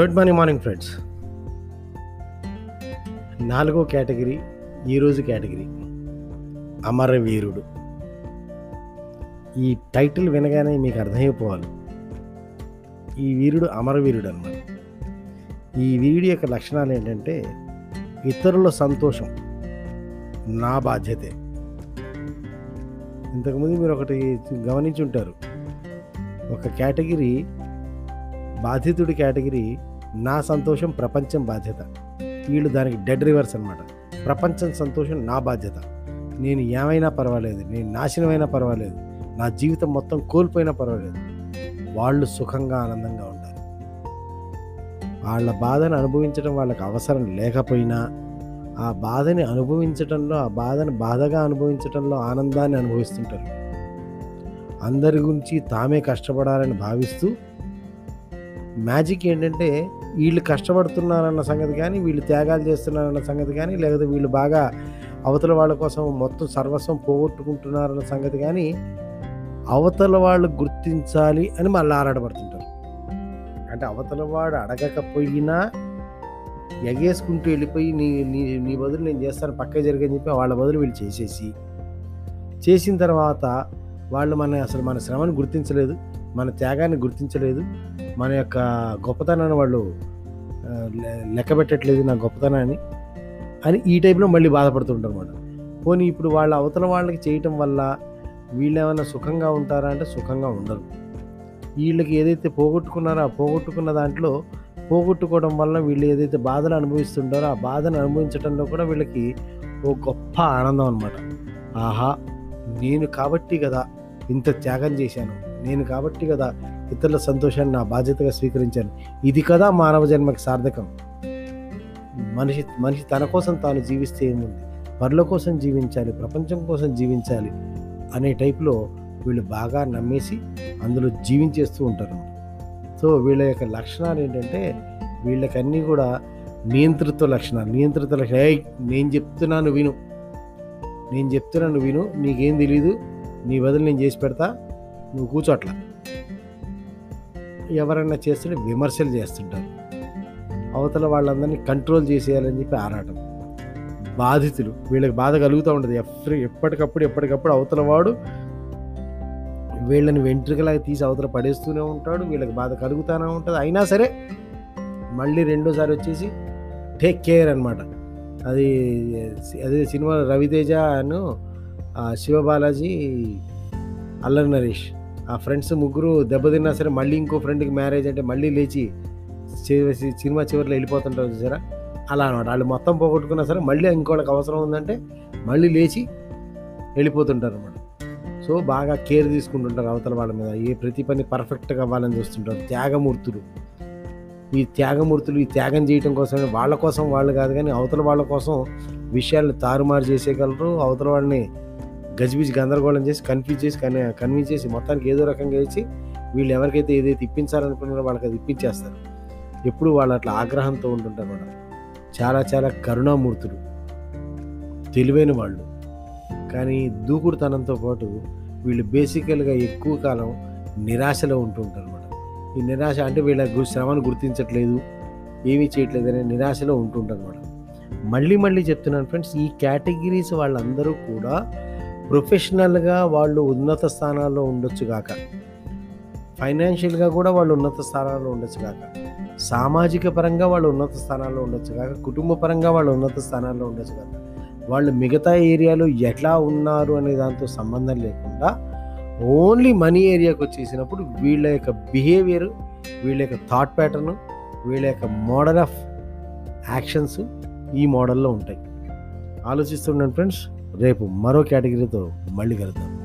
Good morning morning friends. నాలుగో category ఈరోజు category. అమరవీరుడు. ఈ టైటిల్ వినగానే మీకు అర్థమైపోవాలి. ఈ వీరుడు అమరవీరుడు అన్నమాట. ఈ వీరుడి యొక్క లక్షణాలు ఏంటంటే ఇతరుల సంతోషం నా బాధ్యతే. ఇంతకుముందు మీరు ఒకటి గమనించి ఉంటారు ఒక కేటగిరీ బాధితుడి కేటగిరీ నా సంతోషం ప్రపంచం బాధ్యత. వీళ్ళు దానికి డెడ్ రివర్స్ అనమాట ప్రపంచం సంతోషం నా బాధ్యత. నేను ఏమైనా పర్వాలేదు నేను నాశనమైనా పర్వాలేదు నా జీవితం మొత్తం కోల్పోయినా పర్వాలేదు. వాళ్ళు సుఖంగా ఆనందంగా ఉంటారు వాళ్ళ బాధను అనుభవించడం వాళ్ళకి అవసరం లేకపోయినా ఆ బాధని అనుభవించడంలో ఆ బాధను బాధగా అనుభవించడంలో ఆనందాన్ని అనుభవిస్తుంటారు. అందరి గురించి తామే కష్టపడాలని భావిస్తూ మ్యాజిక్ ఏంటంటే వీళ్ళు కష్టపడుతున్నారన్న సంగతి కానీ వీళ్ళు త్యాగాలు చేస్తున్నారన్న సంగతి కానీ లేకపోతే వీళ్ళు బాగా అవతల వాళ్ళ కోసం మొత్తం సర్వస్వం పోగొట్టుకుంటున్నారన్న సంగతి కానీ అవతల వాళ్ళు గుర్తించాలి అని మళ్ళీ ఆరాటపడుతుంటారు. అంటే అవతల వాడు అడగకపోయినా ఎగేసుకుంటూ వెళ్ళిపోయి నీ నీ నీ బదులు నేను చేస్తాను పక్క జరిగని చెప్పి వాళ్ళ బదులు వీళ్ళు చేసేసి చేసిన తర్వాత వాళ్ళు మన అసలు మన శ్రమను గుర్తించలేదు మన త్యాగాన్ని గుర్తించలేదు మన యొక్క గొప్పతనాన్ని వాళ్ళు లెక్క పెట్టట్లేదు నా గొప్పతనాన్ని అని ఈ టైప్లో మళ్ళీ బాధపడుతుంటారు అన్నమాట పోనీ ఇప్పుడు వాళ్ళ అవతల వాళ్ళకి చేయటం వల్ల వీళ్ళు ఏమైనా సుఖంగా ఉంటారా అంటే సుఖంగా ఉండరు. వీళ్ళకి ఏదైతే పోగొట్టుకున్నారో ఆ పోగొట్టుకున్న దాంట్లో పోగొట్టుకోవడం వల్ల వీళ్ళు ఏదైతే బాధలు అనుభవిస్తుంటారో ఆ బాధను అనుభవించడంలో కూడా వీళ్ళకి ఓ గొప్ప ఆనందం అనమాట ఆహా నేను కాబట్టి కదా ఇంత త్యాగం చేశాను. నేను కాబట్టి కదా ఇతరుల సంతోషాన్ని నా బాధ్యతగా స్వీకరించాను. ఇది కదా మానవ జన్మకి సార్థకం. మనిషి మనిషి తన కోసం తాను జీవిస్తే ఏముంది? పరుల కోసం జీవించాలి ప్రపంచం కోసం జీవించాలి అనే టైప్లో వీళ్ళు బాగా నమ్మేసి అందులో జీవించేస్తూ ఉంటారు. సో వీళ్ళ యొక్క లక్షణాలు ఏంటంటే వీళ్ళకన్నీ కూడా నియంతృత్వ లక్షణాలు. నియంత్రిత లక్షణాలు. నేను చెప్తున్నాను విను. నేను చెప్తున్నాను విను. నీకేం తెలీదు. నీ బదులు నేను చేసి పెడతా. నువ్వు కూర్చోట్లా ఎవరైనా చేస్తుంటే విమర్శలు చేస్తుంటారు. అవతల వాళ్ళందరినీ కంట్రోల్ చేసేయాలని చెప్పి ఆరాటం. బాధితులు వీళ్ళకి బాధ కలుగుతూ ఉంటుంది. ఎఫ్రీ ఎప్పటికప్పుడు ఎప్పటికప్పుడు అవతల వాడు వీళ్ళని వెంట్రుకలాగా తీసి అవతల పడేస్తూనే ఉంటాడు. వీళ్ళకి బాధ కలుగుతూనే ఉంటుంది. అయినా సరే మళ్ళీ రెండోసారి వచ్చేసి టేక్ కేర్ అనమాట అది అదే సినిమా రవితేజ అను శివబాలాజీ అల్లరి నరేష్. ఆ ఫ్రెండ్స్ ముగ్గురు దెబ్బతిన్నా సరే మళ్ళీ ఇంకో ఫ్రెండ్కి మ్యారేజ్ అంటే మళ్ళీ లేచి సినిమా చివరిలో వెళ్ళిపోతుంటారు చూసారా? అలా అనమాట వాళ్ళు మొత్తం పోగొట్టుకున్నా సరే మళ్ళీ ఇంకోళ్ళకి అవసరం ఉందంటే మళ్ళీ లేచి వెళ్ళిపోతుంటారు అనమాట సో బాగా కేర్ తీసుకుంటుంటారు అవతల వాళ్ళ మీద. ఏ ప్రతి పని పర్ఫెక్ట్గా అవ్వాలని చూస్తుంటారు. త్యాగమూర్తులు. ఈ త్యాగమూర్తులు ఈ త్యాగం చేయటం కోసమే వాళ్ళ కోసం వాళ్ళు కాదు కానీ అవతల వాళ్ళ కోసం విషయాలను తారుమారు చేసేయగలరు. అవతల వాళ్ళని గజిబిజి గందరగోళం చేసి కన్ఫ్యూజ్ చేసి కన్ కన్విన్స్ చేసి మొత్తానికి ఏదో రకంగా చేసి వీళ్ళు ఎవరికైతే ఏదైతే ఇప్పించాలనుకున్నారో వాళ్ళకి అది ఇప్పించేస్తారు. ఎప్పుడు వాళ్ళు అట్లా ఆగ్రహంతో ఉంటుంటారు అన్నమాట చాలా చాలా కరుణామూర్తులు. తెలివైన వాళ్ళు. కానీ దూకుడుతనంతో పాటు వీళ్ళు బేసికల్గా ఎక్కువ కాలం నిరాశలో ఉంటుంటారు అనమాట ఈ నిరాశ అంటే వీళ్ళ గు- శ్రమను గుర్తించట్లేదు ఏమీ చేయట్లేదు అనే నిరాశలో ఉంటుంటారు అనమాట మళ్ళీ మళ్ళీ చెప్తున్నాను ఫ్రెండ్స్ ఈ కేటగిరీస్ వాళ్ళందరూ కూడా ప్రొఫెషనల్గా వాళ్ళు ఉన్నత స్థానాల్లో ఉండొచ్చు కాక ఫైనాన్షియల్గా కూడా వాళ్ళు ఉన్నత స్థానాల్లో ఉండొచ్చు కాక సామాజిక పరంగా వాళ్ళు ఉన్నత స్థానాల్లో ఉండొచ్చు కాక కుటుంబ పరంగా వాళ్ళు ఉన్నత స్థానాల్లో ఉండొచ్చు కాక వాళ్ళు మిగతా ఏరియాలో ఎట్లా ఉన్నారు అనే దాంతో సంబంధం లేకుండా ఓన్లీ మనీ ఏరియాకి వచ్చేసినప్పుడు వీళ్ళ యొక్క బిహేవియర్ వీళ్ళ యొక్క థాట్ ప్యాటర్ను వీళ్ళ యొక్క మోడల్ ఆఫ్ యాక్షన్స్ ఈ మోడల్లో ఉంటాయి. ఆలోచిస్తుండండి ఫ్రెండ్స్. రేపు మరో కేటగిరీతో మళ్ళీ కలుద్దాం.